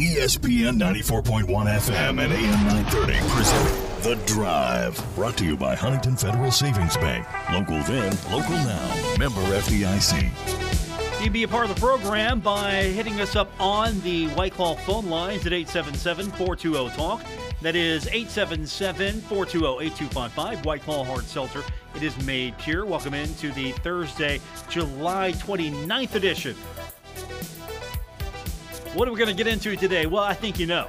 ESPN 94.1 FM and AM 930 present The Drive. Brought to you by Huntington Federal Savings Bank. Local then, local now. Member FDIC. You can be a part of the program by hitting us up on the White Claw phone lines at 877 420 TALK. That is 877 420 8255. White Claw Hard Seltzer. It is made pure. Welcome into the Thursday, July 29th edition. What are we going to get into today? Well, I think you know.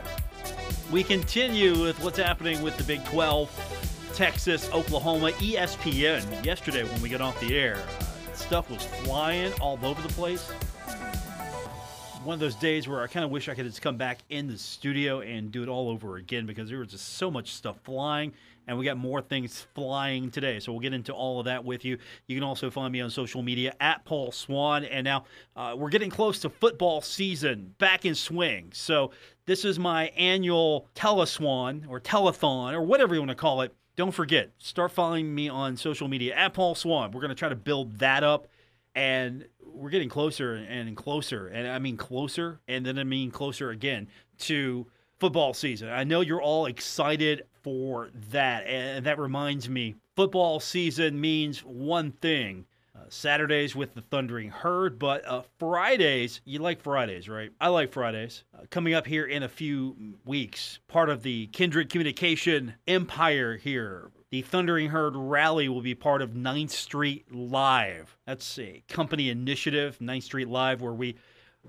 We continue with what's happening with the Big 12, Texas, Oklahoma, ESPN. Yesterday, when we got off the air, uh, stuff was flying all over the place one of those days where I kind of wish I could just come back in the studio and do it all over again because there was just so much stuff flying, and we got more things flying today. So we'll get into all of that with you. You can also find me on social media at Paul Swann. And now uh, we're getting close to football season back in swing. So this is my annual teleswan or telethon or whatever you want to call it. Don't forget, start following me on social media at Paul Swann. We're going to try to build that up and we're getting closer and closer, and I mean closer, and then I mean closer again to football season. I know you're all excited for that, and that reminds me, football season means one thing. Uh, Saturdays with the Thundering Herd, but uh, Fridays, you like Fridays, right? I like Fridays. Uh, coming up here in a few weeks, part of the Kindred Communication empire here the Thundering Herd Rally will be part of 9th Street Live. That's a company initiative, 9th Street Live, where we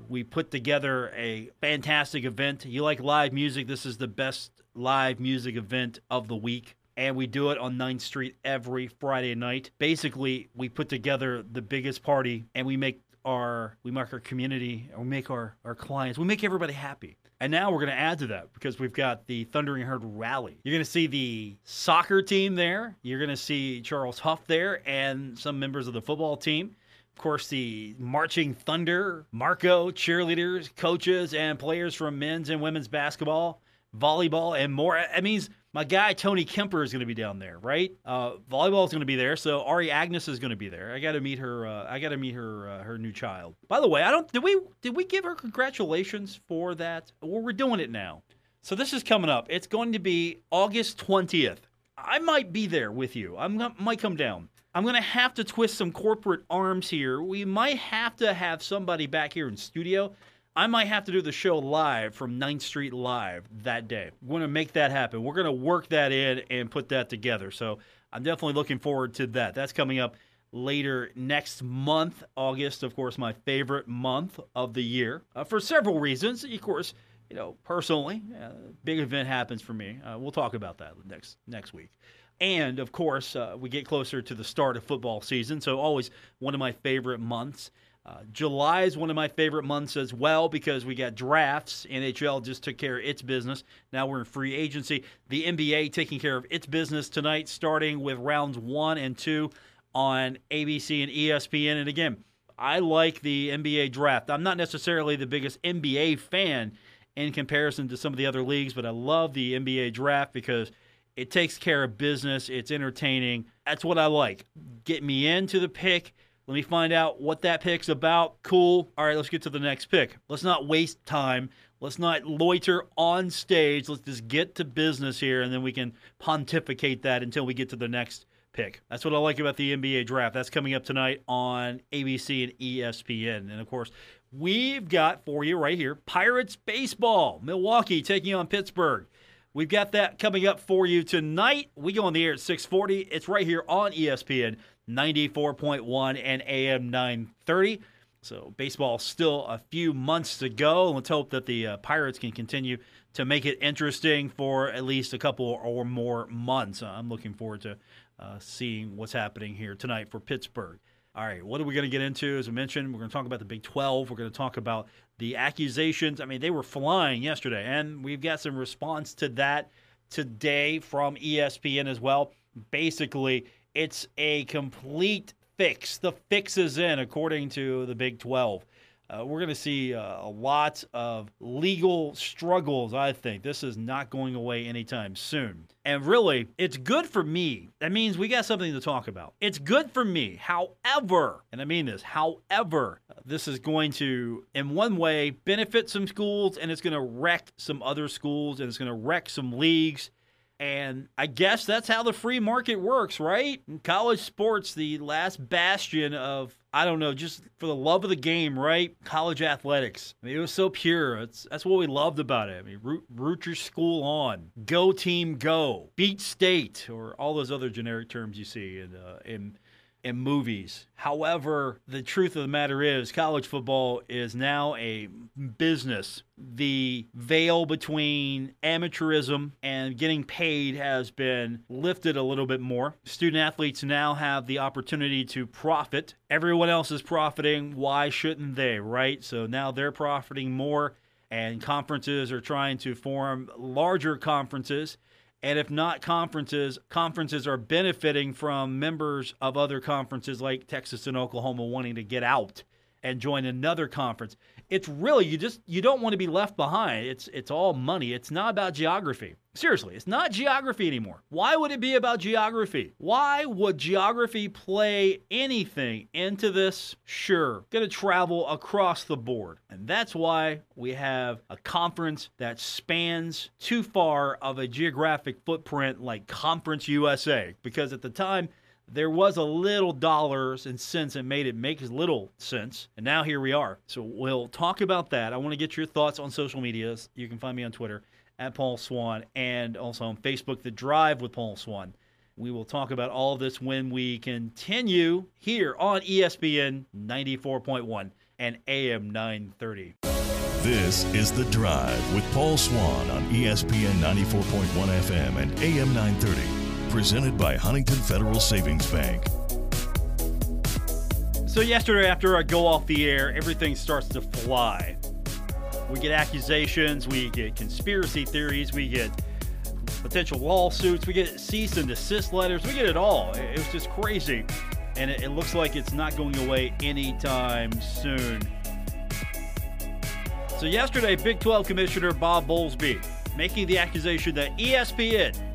we put together a fantastic event. You like live music? This is the best live music event of the week. And we do it on 9th Street every Friday night. Basically, we put together the biggest party and we make our we mark our community or make our, our clients, we make everybody happy. And now we're going to add to that because we've got the Thundering Herd Rally. You're going to see the soccer team there. You're going to see Charles Huff there and some members of the football team. Of course, the Marching Thunder, Marco, cheerleaders, coaches, and players from men's and women's basketball, volleyball, and more. It means my guy Tony Kemper is going to be down there, right? Uh, volleyball is going to be there, so Ari Agnes is going to be there. I got to meet her. Uh, I got to meet her. Uh, her new child. By the way, I don't. Did we did we give her congratulations for that? Well, we're doing it now. So this is coming up. It's going to be August twentieth. I might be there with you. I might come down. I'm going to have to twist some corporate arms here. We might have to have somebody back here in studio I might have to do the show live from 9th Street Live that day. We're going to make that happen. We're going to work that in and put that together. So I'm definitely looking forward to that. That's coming up later next month. August, of course, my favorite month of the year uh, for several reasons. Of course, you know, personally, uh, big event happens for me. Uh, we'll talk about that next next week. And of course, uh, we get closer to the start of football season, so always one of my favorite months. Uh, July is one of my favorite months as well because we got drafts. NHL just took care of its business. Now we're in free agency. The NBA taking care of its business tonight, starting with rounds one and two on ABC and ESPN. And again, I like the NBA draft. I'm not necessarily the biggest NBA fan in comparison to some of the other leagues, but I love the NBA draft because it takes care of business. It's entertaining. That's what I like. Get me into the pick let me find out what that pick's about. Cool. All right, let's get to the next pick. Let's not waste time. Let's not loiter on stage. Let's just get to business here, and then we can pontificate that until we get to the next pick. That's what I like about the NBA draft. That's coming up tonight on ABC and ESPN. And of course, we've got for you right here Pirates baseball. Milwaukee taking on Pittsburgh. We've got that coming up for you tonight. We go on the air at 640. It's right here on ESPN 94.1 and AM 930. So baseball still a few months to go. Let's hope that the uh, Pirates can continue to make it interesting for at least a couple or more months. Uh, I'm looking forward to uh, seeing what's happening here tonight for Pittsburgh. All right, what are we going to get into? As I mentioned, we're going to talk about the Big 12. We're going to talk about the accusations. I mean, they were flying yesterday, and we've got some response to that today from ESPN as well. Basically, it's a complete fix. The fix is in, according to the Big 12. Uh, we're going to see uh, a lot of legal struggles, I think. This is not going away anytime soon. And really, it's good for me. That means we got something to talk about. It's good for me. However, and I mean this, however, this is going to, in one way, benefit some schools and it's going to wreck some other schools and it's going to wreck some leagues. And I guess that's how the free market works, right? In college sports, the last bastion of, I don't know, just for the love of the game, right? College athletics. I mean, it was so pure. It's, that's what we loved about it. I mean, root, root your school on, go team, go, beat state, or all those other generic terms you see in, uh, in in movies. However, the truth of the matter is, college football is now a business. The veil between amateurism and getting paid has been lifted a little bit more. Student athletes now have the opportunity to profit. Everyone else is profiting. Why shouldn't they, right? So now they're profiting more, and conferences are trying to form larger conferences and if not conferences, conferences are benefiting from members of other conferences like Texas and Oklahoma wanting to get out and join another conference. It's really you just you don't want to be left behind. It's it's all money. It's not about geography. Seriously, it's not geography anymore. Why would it be about geography? Why would geography play anything into this? Sure, going to travel across the board. And that's why we have a conference that spans too far of a geographic footprint like Conference USA because at the time there was a little dollars and cents that made it make little sense. And now here we are. So we'll talk about that. I want to get your thoughts on social medias. You can find me on Twitter at Paul Swann and also on Facebook, The Drive with Paul Swann. We will talk about all of this when we continue here on ESPN 94.1 and AM 930. This is The Drive with Paul Swann on ESPN 94.1 FM and AM 930 presented by Huntington Federal Savings Bank. So, yesterday, after I go off the air, everything starts to fly. We get accusations, we get conspiracy theories, we get potential lawsuits, we get cease and desist letters, we get it all. It was just crazy. And it, looks like it's not going away anytime soon. So, yesterday, Big 12 Commissioner Bob Bowlesby making the accusation that ESPN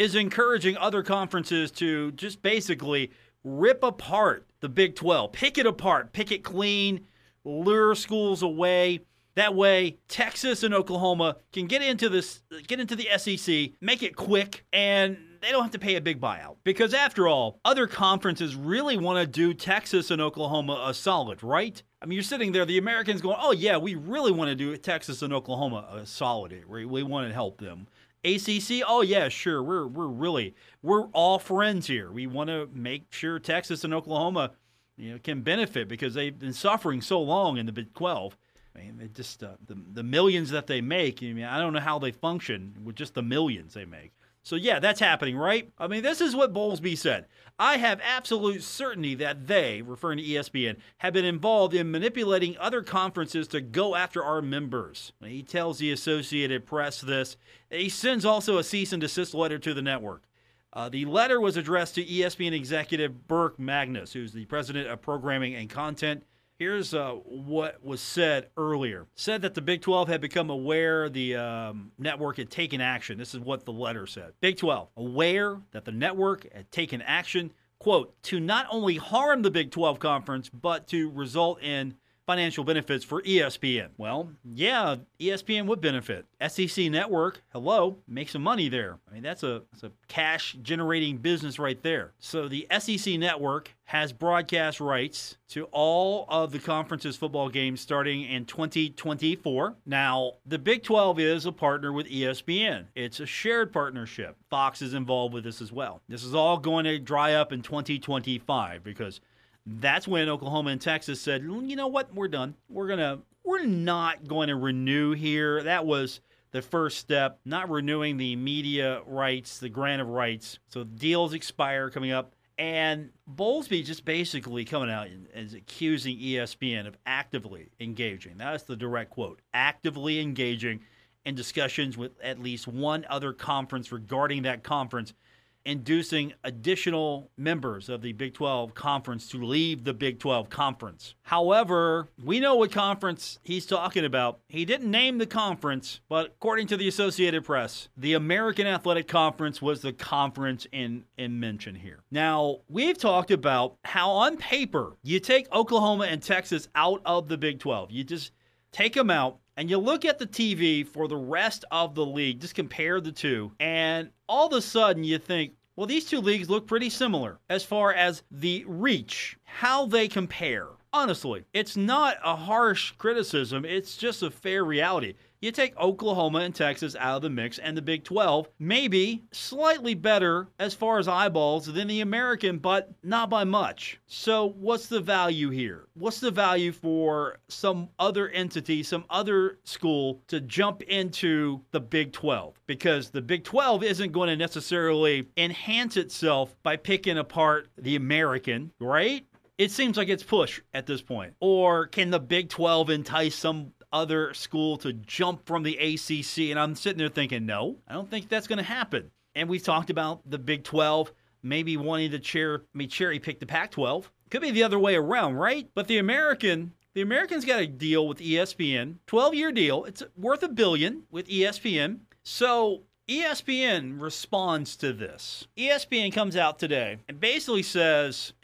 is encouraging other conferences to just basically rip apart the Big 12, pick it apart, pick it clean, lure schools away. That way, Texas and Oklahoma can get into this, get into the SEC, make it quick, and they don't have to pay a big buyout. Because after all, other conferences really want to do Texas and Oklahoma a solid, right? I mean, you're sitting there, the Americans going, oh, yeah, we really want to do Texas and Oklahoma a solid. We, we want to help them. ACC, oh yeah, sure. We're we're really we're all friends here. We want to make sure Texas and Oklahoma, you know, can benefit because they've been suffering so long in the Big 12. I mean, they just uh, the the millions that they make. I mean, I don't know how they function with just the millions they make. So, yeah, that's happening, right? I mean, this is what Bowlesby said. I have absolute certainty that they, referring to ESPN, have been involved in manipulating other conferences to go after our members. He tells the Associated Press this. He sends also a cease and desist letter to the network. Uh, the letter was addressed to ESPN executive Burke Magnus, who's the president of programming and content Here's uh, what was said earlier. Said that the Big 12 had become aware the um, network had taken action. This is what the letter said. Big 12, aware that the network had taken action, quote, to not only harm the Big 12 conference, but to result in financial benefits for ESPN. Well, yeah, ESPN would benefit. SEC Network, hello, make some money there. I mean, that's a, that's a cash generating business right there. So the SEC Network has broadcast rights to all of the conference's football games starting in 2024. Now, the Big 12 is a partner with ESPN. It's a shared partnership. Fox is involved with this as well. This is all going to dry up in 2025 because that's when Oklahoma and Texas said, mm, you know what, we're done. We're gonna we're not going to renew here. That was the first step, not renewing the media rights, the grant of rights. So deals expire coming up. And Bowlesby just basically coming out and is accusing ESPN of actively engaging. That's the direct quote actively engaging in discussions with at least one other conference regarding that conference inducing additional members of the Big 12 conference to leave the Big 12 conference. However, we know what conference he's talking about. He didn't name the conference, but according to the Associated Press, the American Athletic Conference was the conference in, in mention here. Now, we've talked about how on paper you take Oklahoma and Texas out of the Big 12. You just take them out and you look at the TV for the rest of the league, just compare the two, and all of a sudden you think, well, these two leagues look pretty similar as far as the reach, how they compare. Honestly, it's not a harsh criticism, it's just a fair reality. You take Oklahoma and Texas out of the mix, and the Big 12, maybe slightly better as far as eyeballs than the American, but not by much. So, what's the value here? What's the value for some other entity, some other school to jump into the Big 12? Because the Big 12 isn't going to necessarily enhance itself by picking apart the American, right? It seems like it's push at this point. Or can the Big 12 entice some other school to jump from the ACC. And I'm sitting there thinking, no, I don't think that's going to happen. And we've talked about the Big 12 maybe wanting to chair, I mean, cherry pick the Pac 12. Could be the other way around, right? But the American, the Americans got a deal with ESPN, 12 year deal. It's worth a billion with ESPN. So ESPN responds to this. ESPN comes out today and basically says,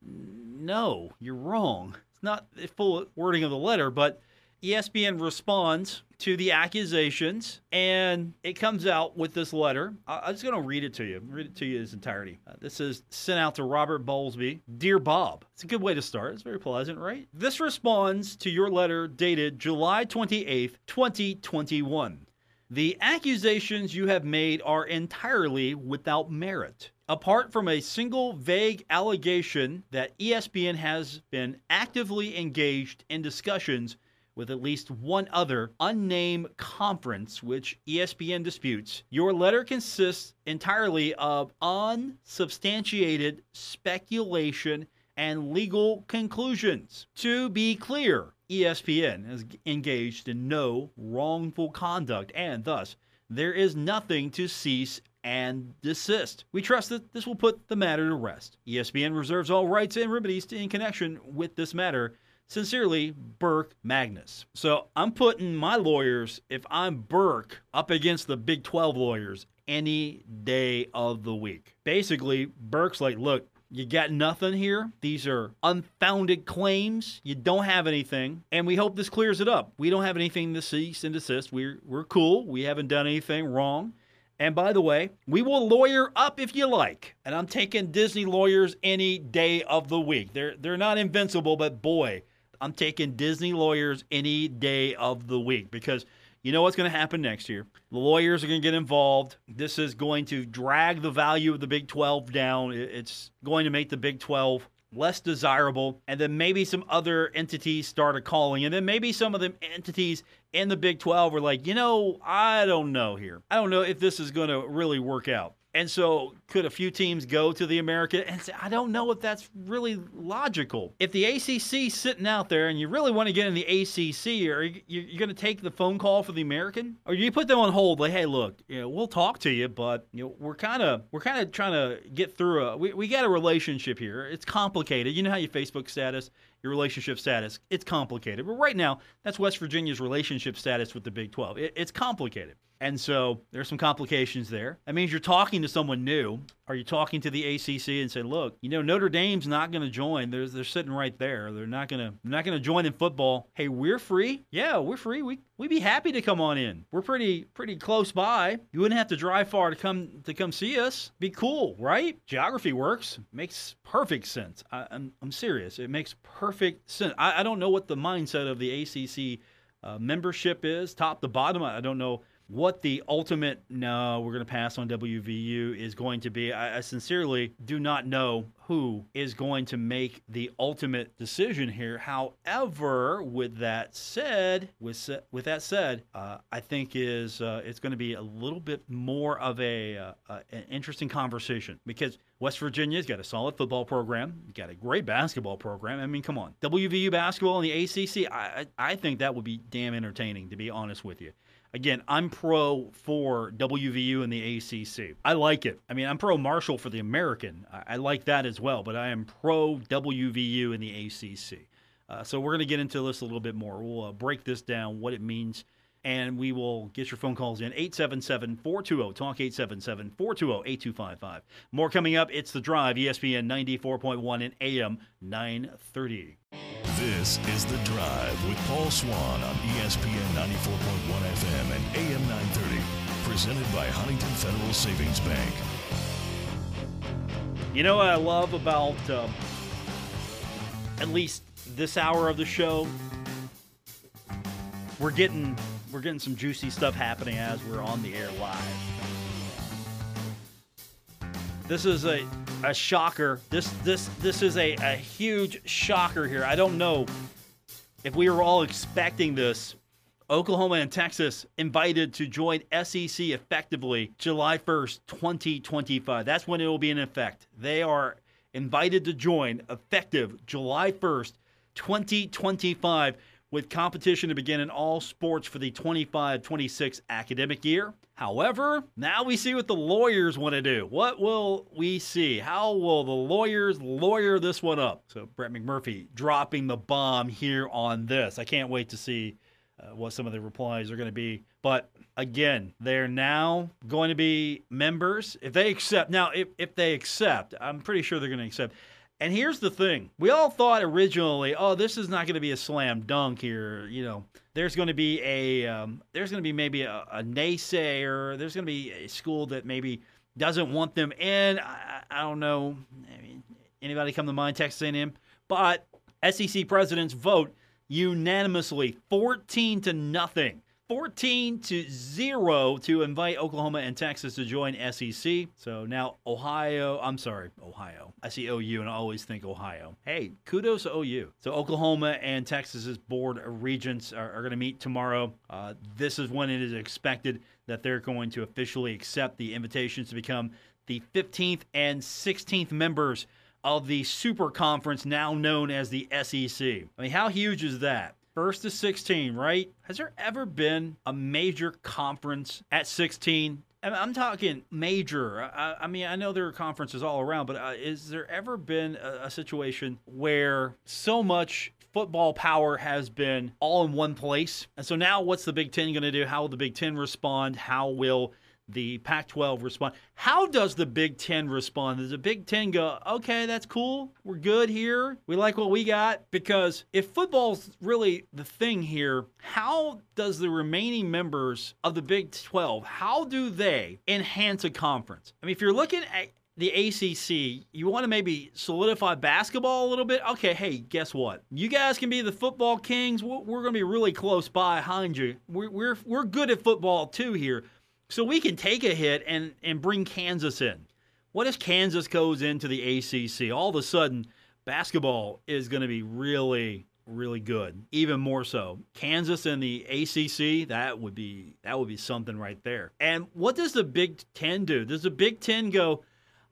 no, you're wrong. It's not the full wording of the letter, but ESPN responds to the accusations and it comes out with this letter. I'm just going to read it to you. Read it to you in its entirety. Uh, this is sent out to Robert Bowlesby. Dear Bob, it's a good way to start. It's very pleasant, right? This responds to your letter dated July 28th, 2021. The accusations you have made are entirely without merit. Apart from a single vague allegation that ESPN has been actively engaged in discussions with at least one other unnamed conference which ESPN disputes. Your letter consists entirely of unsubstantiated speculation and legal conclusions. To be clear, ESPN has engaged in no wrongful conduct and thus there is nothing to cease and desist. We trust that this will put the matter to rest. ESPN reserves all rights and remedies in connection with this matter Sincerely, Burke Magnus. So I'm putting my lawyers, if I'm Burke, up against the Big 12 lawyers any day of the week. Basically, Burke's like, look, you got nothing here. These are unfounded claims. You don't have anything. And we hope this clears it up. We don't have anything to cease and desist. We're, we're cool. We haven't done anything wrong. And by the way, we will lawyer up if you like. And I'm taking Disney lawyers any day of the week. They're, they're not invincible, but boy, I'm taking Disney lawyers any day of the week because you know what's going to happen next year. The lawyers are going to get involved. This is going to drag the value of the Big 12 down. It's going to make the Big 12 less desirable. And then maybe some other entities started calling. And then maybe some of the entities in the Big 12 were like, you know, I don't know here. I don't know if this is going to really work out. And so, could a few teams go to the American and say, I don't know if that's really logical. If the ACC's sitting out there and you really want to get in the ACC, are you, you going to take the phone call for the American, or you put them on hold? Like, hey, look, you know, we'll talk to you, but you know, we're kind of we're kind of trying to get through a. We, we got a relationship here. It's complicated. You know how your Facebook status, your relationship status, it's complicated. But right now, that's West Virginia's relationship status with the Big 12. It, it's complicated. And so there's some complications there. That means you're talking to someone new. Are you talking to the ACC and say, look, you know, Notre Dame's not going to join. They're, they're sitting right there. They're not going to not going to join in football. Hey, we're free. Yeah, we're free. We we'd be happy to come on in. We're pretty pretty close by. You wouldn't have to drive far to come to come see us. Be cool, right? Geography works. Makes perfect sense. I, am I'm, I'm serious. It makes perfect sense. I, I don't know what the mindset of the ACC uh, membership is, top to bottom. I don't know what the ultimate no, we're going to pass on WVU is going to be. I, I, sincerely do not know who is going to make the ultimate decision here. However, with that said, with with that said, uh, I think is uh, it's going to be a little bit more of a uh, an interesting conversation because West Virginia's got a solid football program, got a great basketball program. I mean, come on, WVU basketball in the ACC. I I think that would be damn entertaining, to be honest with you. Again, I'm pro for WVU and the ACC. I like it. I mean, I'm pro Marshall for the American. I, I like that as well, but I am pro WVU and the ACC. Uh, so we're going to get into this a little bit more. We'll uh, break this down, what it means, and we will get your phone calls in 877 420 Talk 877 420 8255. More coming up. It's The Drive, ESPN 94.1 and AM 930. This is The Drive with Paul Swann on ESPN 94.1 FM and AM 930. Presented by Huntington Federal Savings Bank. You know what I love about um, at least this hour of the show? We're getting we're getting some juicy stuff happening as we're on the air live. This is a a shocker. This this this is a, a huge shocker here. I don't know if we were all expecting this. Oklahoma and Texas invited to join SEC effectively July 1st, 2025. That's when it will be in effect. They are invited to join effective July 1st, 2025 with competition to begin in all sports for the 25 26 academic year. However, now we see what the lawyers want to do. What will we see? How will the lawyers lawyer this one up? So, Brett McMurphy dropping the bomb here on this. I can't wait to see uh, what some of the replies are going to be. But again, they're now going to be members. If they accept, now, if, if they accept, I'm pretty sure they're going to accept and here's the thing we all thought originally, oh, this is not going to be a slam dunk here. You know, there's going to be a, um, there's going to be maybe a, a, naysayer. There's going to be a school that maybe doesn't want them in. I, I don't know. I mean, anybody come to mind, Texas A&M? But SEC presidents vote unanimously, 14 to nothing 14 to 0 to invite Oklahoma and Texas to join SEC. So now Ohio, I'm sorry, Ohio. I see OU and I always think Ohio. Hey, kudos to OU. So Oklahoma and Texas's board of regents are, are going to meet tomorrow. Uh, this is when it is expected that they're going to officially accept the invitations to become the 15th and 16th members of the super conference now known as the SEC. I mean, how huge is that? first to 16, right? Has there ever been a major conference at 16? I'm talking major. I, I, mean, I know there are conferences all around, but uh, is there ever been a, a situation where so much football power has been all in one place? And so now, what's the Big Ten going to do? How will the Big Ten respond? How will the Pac 12 respond. How does the Big Ten respond? Does the Big Ten go, okay, that's cool. We're good here. We like what we got? Because if football's really the thing here, how does the remaining members of the Big 12, how do they enhance a conference? I mean, if you're looking at the ACC, you want to maybe solidify basketball a little bit. Okay, hey, guess what? You guys can be the football kings. We're going to be really close by behind you. We're, we're, we're good at football too here. So we can take a hit and, and bring Kansas in. What if Kansas goes into the ACC? All of a sudden, basketball is going to be really, really good. Even more so. Kansas and the ACC, that would be that would be something right there. And what does the Big Ten do? Does the Big Ten go,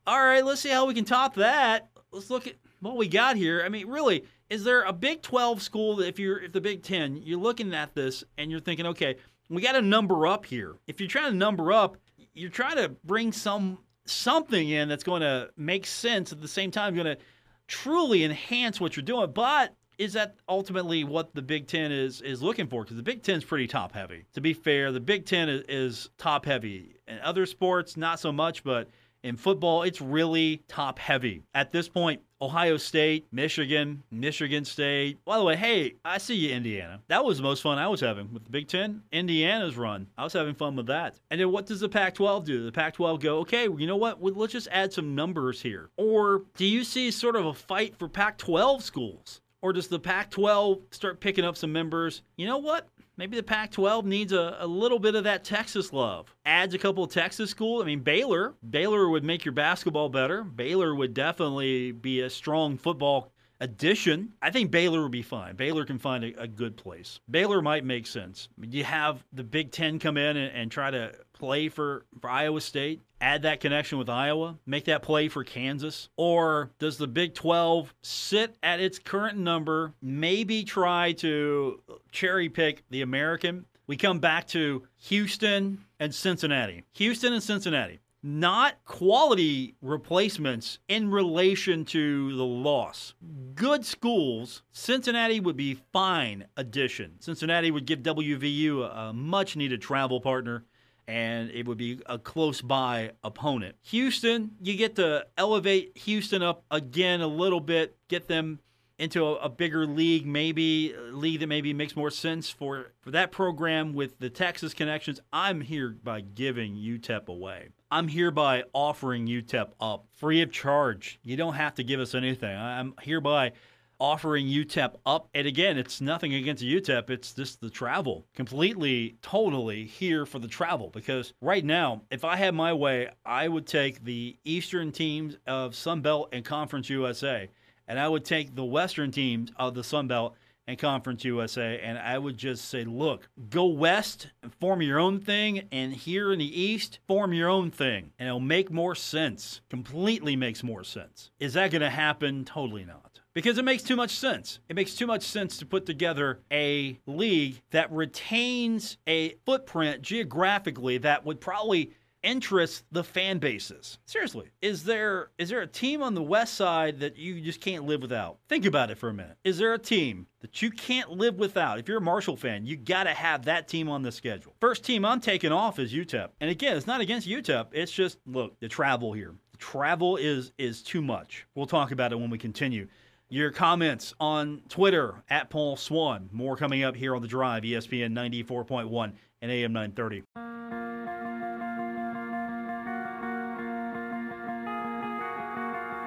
all right, let's see how we can top that. Let's look at what we got here. I mean, really, is there a Big 12 school that if you're if the Big Ten, you're looking at this and you're thinking, okay, we got to number up here. If you're trying to number up, you're trying to bring some something in that's going to make sense at the same time, going to truly enhance what you're doing. But is that ultimately what the Big Ten is is looking for? Because the Big Ten is pretty top heavy. To be fair, the Big Ten is, is top heavy. In other sports, not so much, but in football, it's really top heavy. At this point, Ohio State, Michigan, Michigan State. By the way, hey, I see you, Indiana. That was the most fun I was having with the Big Ten. Indiana's run. I was having fun with that. And then what does the Pac 12 do? The Pac 12 go, okay, you know what? Let's just add some numbers here. Or do you see sort of a fight for Pac 12 schools? Or does the Pac 12 start picking up some members? You know what? Maybe the Pac 12 needs a, a little bit of that Texas love. Adds a couple of Texas schools. I mean, Baylor. Baylor would make your basketball better. Baylor would definitely be a strong football addition, I think Baylor would be fine. Baylor can find a, a good place. Baylor might make sense. You have the Big Ten come in and, and try to play for, for Iowa State, add that connection with Iowa, make that play for Kansas? Or does the Big 12 sit at its current number, maybe try to cherry pick the American? We come back to Houston and Cincinnati. Houston and Cincinnati not quality replacements in relation to the loss. Good schools, Cincinnati would be fine addition. Cincinnati would give WVU a, much needed travel partner and it would be a close by opponent. Houston, you get to elevate Houston up again a little bit, get them into a, a, bigger league, maybe a league that maybe makes more sense for, for that program with the Texas connections. I'm here by giving UTEP away. I'm hereby offering UTEP up free of charge. You don't have to give us anything. I'm hereby offering UTEP up. And again, it's nothing against UTEP. It's just the travel. Completely, totally here for the travel. Because right now, if I had my way, I would take the Eastern teams of Sun Belt and Conference USA and I would take the Western teams of the Sun Belt and Conference USA, and I would just say, look, go west and form your own thing, and here in the East, form your own thing, and it'll make more sense. Completely makes more sense. Is that going to happen? Totally not. Because it makes too much sense. It makes too much sense to put together a league that retains a footprint geographically that would probably interest the fan bases. Seriously, is there is there a team on the west side that you just can't live without? Think about it for a minute. Is there a team that you can't live without? If you're a Marshall fan, you got to have that team on the schedule. First team I'm taking off is UTEP. And again, it's not against UTEP. It's just look, the travel here. The travel is is too much. We'll talk about it when we continue. Your comments on Twitter at Paul Swann. More coming up here on the drive, ESPN 94.1 and AM 930.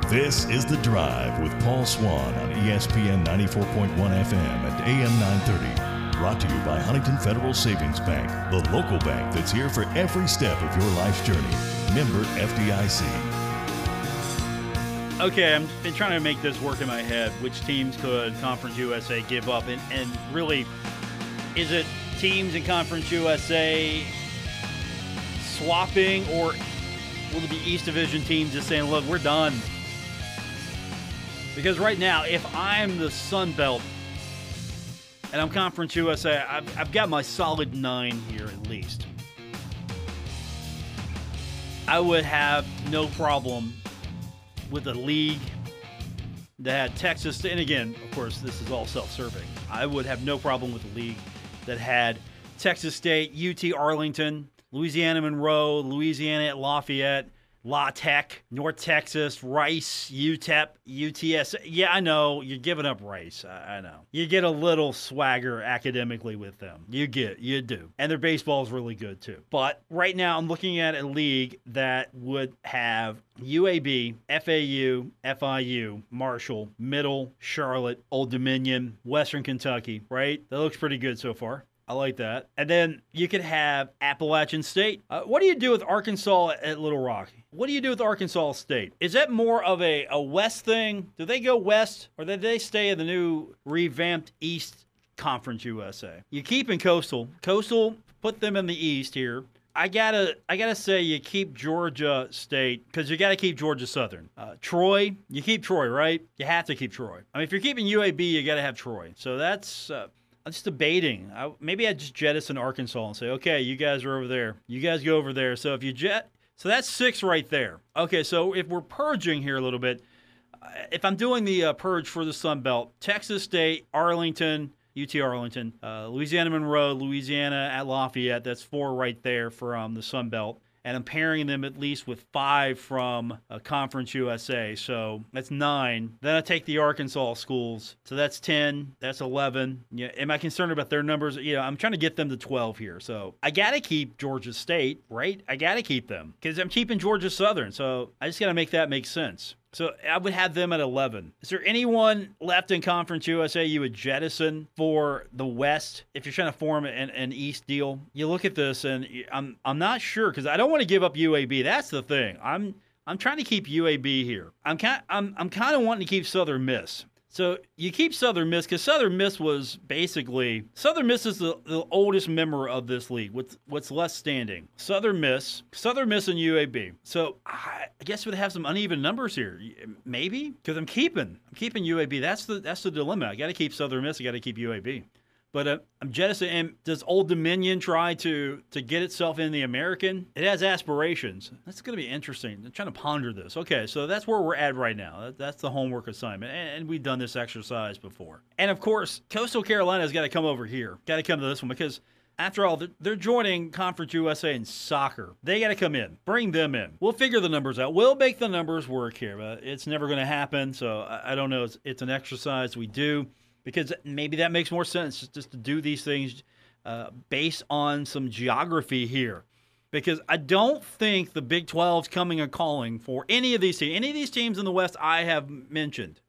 This is The Drive with Paul Swann on ESPN 94.1 FM and AM 930. Brought to you by Huntington Federal Savings Bank, the local bank that's here for every step of your life's journey. Member FDIC. Okay, I've been trying to make this work in my head. Which teams could Conference USA give up? And, and really, is it teams in Conference USA swapping, or will it be East Division teams just saying, look, we're done? Because right now, if I'm the Sun Belt and I'm Conference USA, I've, I've got my solid nine here at least. I would have no problem with a league that had Texas, and again, of course, this is all self serving. I would have no problem with a league that had Texas State, UT Arlington, Louisiana Monroe, Louisiana at Lafayette, La Tech, North Texas, Rice, UTEP, UTS. Yeah, I know you're giving up Rice. I, I, know you get a little swagger academically with them. You get, you do, and their baseball is really good too. But right now, I'm looking at a league that would have UAB, FAU, FIU, Marshall, Middle, Charlotte, Old Dominion, Western Kentucky. Right, that looks pretty good so far. I like that. And then you could have Appalachian State. Uh, what do you do with Arkansas at Little Rock? What do you do with Arkansas State? Is that more of a, a West thing? Do they go West or do they stay in the new revamped East Conference USA? You keep in Coastal. Coastal, put them in the East here. I gotta, I gotta say, you keep Georgia State because you gotta keep Georgia Southern. Uh, Troy, you keep Troy, right? You have to keep Troy. I mean, if you're keeping UAB, you gotta have Troy. So that's uh, Just debating. I, maybe I'd just jettison Arkansas and say, okay, you guys are over there. You guys go over there. So if you jet, so that's six right there. Okay, so if we're purging here a little bit, uh, if I'm doing the uh, purge for the Sun Belt, Texas State, Arlington, UT Arlington, uh, Louisiana Monroe, Louisiana at Lafayette, that's four right there from the Sun Belt and I'm pairing them at least with five from uh, Conference USA. So that's nine. Then I take the Arkansas schools. So that's 10. That's 11. Yeah. Am I concerned about their numbers? You know, I'm trying to get them to 12 here. So I got to keep Georgia State, right? I got to keep them because I'm keeping Georgia Southern. So I just got to make that make sense. So I would have them at 11. Is there anyone left in Conference USA you would jettison for the West if you're trying to form an, an East deal? You look at this, and I'm I'm not sure because I don't want to give up UAB. That's the thing. I'm I'm trying to keep UAB here. I'm kind I'm I'm kind of wanting to keep Southern Miss. So you keep Southern Miss because Southern Miss was basically Southern Miss is the, the oldest member of this league. What's what's less standing? Southern Miss, Southern Miss, and UAB. So I, I guess we'd have some uneven numbers here, maybe because I'm keeping I'm keeping UAB. That's the that's the dilemma. I got to keep Southern Miss. I got to keep UAB. But uh, I'm jettisoning. And does Old Dominion try to to get itself in the American? It has aspirations. That's going to be interesting. I'm trying to ponder this. Okay, so that's where we're at right now. That's the homework assignment, and, and we've done this exercise before. And of course, Coastal Carolina has got to come over here. Got to come to this one because after all, they're joining Conference USA in soccer. They got to come in. Bring them in. We'll figure the numbers out. We'll make the numbers work here. But it's never going to happen. So I don't know. It's an exercise we do because maybe that makes more sense just to do these things uh, based on some geography here. Because I don't think the Big 12 is coming a calling for any of these teams. Any of these teams in the West I have mentioned,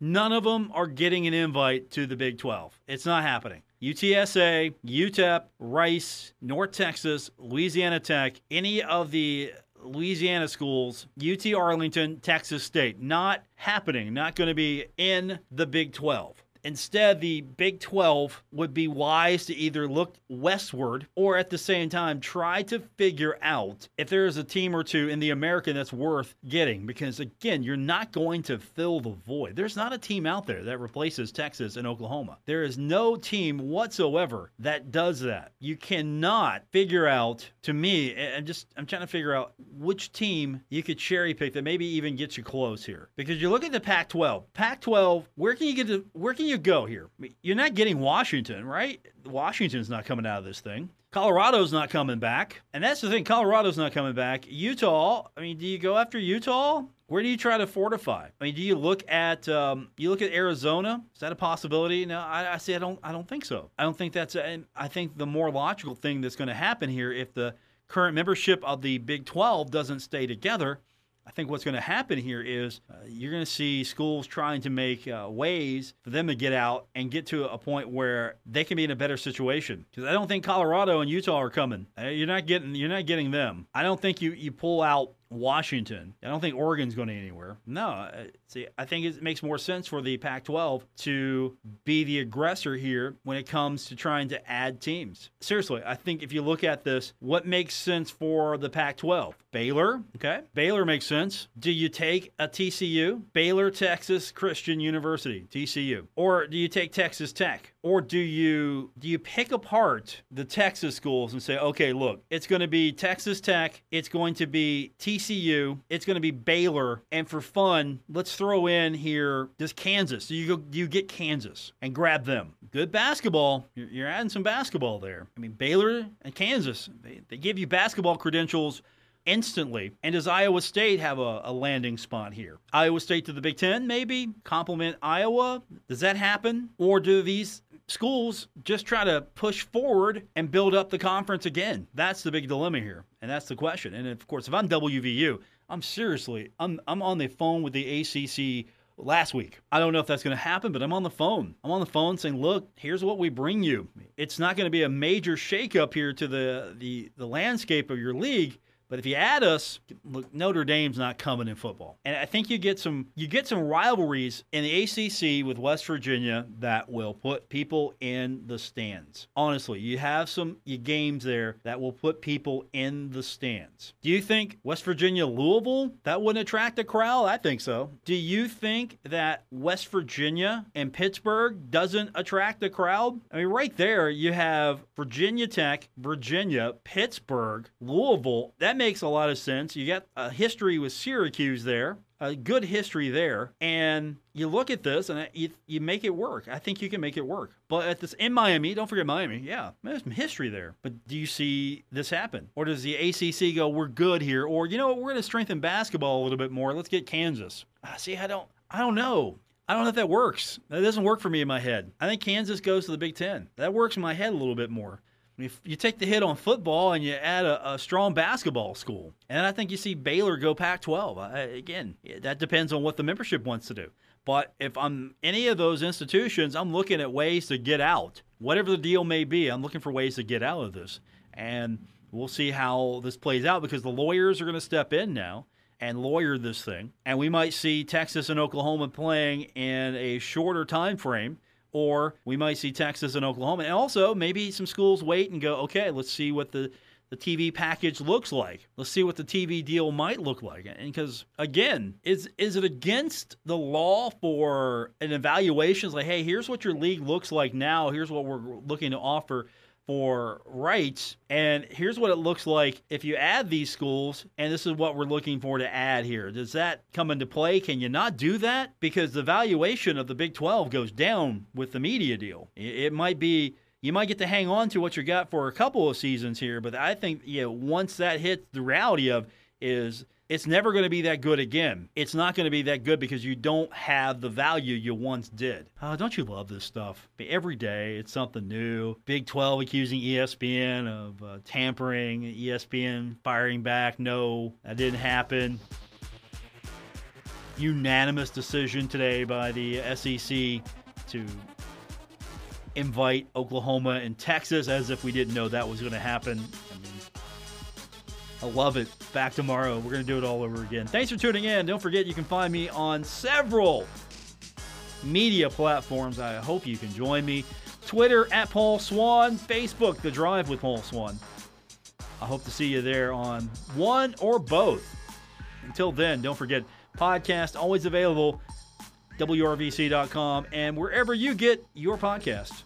none of them are getting an invite to the Big 12. It's not happening. UTSA, UTEP, Rice, North Texas, Louisiana Tech, any of the Louisiana schools, UT Arlington, Texas State, not happening, not going to be in the Big 12. Instead, the Big 12 would be wise to either look westward or at the same time try to figure out if there is a team or two in the American that's worth getting. Because again, you're not going to fill the void. There's not a team out there that replaces Texas and Oklahoma. There is no team whatsoever that does that. You cannot figure out, to me, I'm just, I'm trying to figure out which team you could cherry pick that maybe even gets you close here. Because you look at the Pac 12. Pac 12, where can you get to, where can you you go here? You're not getting Washington, right? Washington's not coming out of this thing. Colorado's not coming back. And that's the thing, Colorado's not coming back. Utah, I mean, do you go after Utah? Where do you try to fortify? I mean, do you look at um, you look at Arizona? Is that a possibility? No, I, I say I don't. I don't think so. I don't think that's. I think the more logical thing that's going to happen here, if the current membership of the Big 12 doesn't stay together, I think what's going to happen here is uh, you're going to see schools trying to make uh, ways for them to get out and get to a point where they can be in a better situation. Because I don't think Colorado and Utah are coming. Uh, you're not getting you're not getting them. I don't think you you pull out Washington. I don't think Oregon's going anywhere. No, uh, see, I think it makes more sense for the Pac 12 to be the aggressor here when it comes to trying to add teams. Seriously, I think if you look at this, what makes sense for the Pac 12? Baylor, okay? Baylor makes sense. Do you take a TCU? Baylor, Texas Christian University, TCU. Or do you take Texas Tech? Or do you do you pick apart the Texas schools and say, okay, look, it's going to be Texas Tech, it's going to be TCU, it's going to be Baylor, and for fun, let's throw in here just Kansas. So you go, you get Kansas and grab them. Good basketball. You're, you're adding some basketball there. I mean, Baylor and Kansas, they, they give you basketball credentials instantly. And does Iowa State have a, a, landing spot here? Iowa State to the Big Ten, maybe? Complement Iowa? Does that happen? Or do these schools just try to push forward and build up the conference again. That's the big dilemma here, and that's the question. And of course, if I'm WVU, I'm seriously, I'm I'm on the phone with the ACC last week. I don't know if that's going to happen, but I'm on the phone. I'm on the phone saying, "Look, here's what we bring you. It's not going to be a major shakeup here to the the the landscape of your league." But if you add us, look, Notre Dame's not coming in football, and I think you get some you get some rivalries in the ACC with West Virginia that will put people in the stands. Honestly, you have some games there that will put people in the stands. Do you think West Virginia Louisville that wouldn't attract a crowd? I think so. Do you think that West Virginia and Pittsburgh doesn't attract a crowd? I mean, right there you have Virginia Tech, Virginia, Pittsburgh, Louisville. That that makes a lot of sense. You got a history with Syracuse there, a good history there, and you look at this and you, you make it work. I think you can make it work. But at this in Miami, don't forget Miami. Yeah, there's some history there. But do you see this happen, or does the ACC go, "We're good here," or you know what, we're going to strengthen basketball a little bit more. Let's get Kansas. Uh, see, I don't, I don't know. I don't know if that works. That doesn't work for me in my head. I think Kansas goes to the Big Ten. That works in my head a little bit more. If you take the hit on football and you add a, a strong basketball school, and I think you see Baylor go Pac 12. Uh, again, that depends on what the membership wants to do. But if I'm any of those institutions, I'm looking at ways to get out. Whatever the deal may be, I'm looking for ways to get out of this. And we'll see how this plays out because the lawyers are going to step in now and lawyer this thing. And we might see Texas and Oklahoma playing in a shorter time frame or we might see Texas and Oklahoma. And also, maybe some schools wait and go, okay, let's see what the, the TV package looks like. Let's see what the TV deal might look like. And because, again, is, is it against the law for an evaluation? It's like, hey, here's what your league looks like now. Here's what we're looking to offer for rights. And here's what it looks like if you add these schools, and this is what we're looking for to add here. Does that come into play? Can you not do that? Because the valuation of the Big 12 goes down with the media deal. It might be. You might get to hang on to what you got for a couple of seasons here, but I think yeah, once that hits, the reality of is it's never going to be that good again. It's not going to be that good because you don't have the value you once did. Uh, don't you love this stuff? Every day it's something new. Big 12 accusing ESPN of uh, tampering, ESPN firing back. No, that didn't happen. Unanimous decision today by the SEC to invite Oklahoma and Texas as if we didn't know that was going to happen. I love it. Back tomorrow. We're going to do it all over again. Thanks for tuning in. Don't forget you can find me on several media platforms. I hope you can join me. Twitter at Paul Swann, Facebook, The Drive with Paul Swann. I hope to see you there on one or both. Until then, don't forget, podcast always available, WRVC.com, and wherever you get your podcast.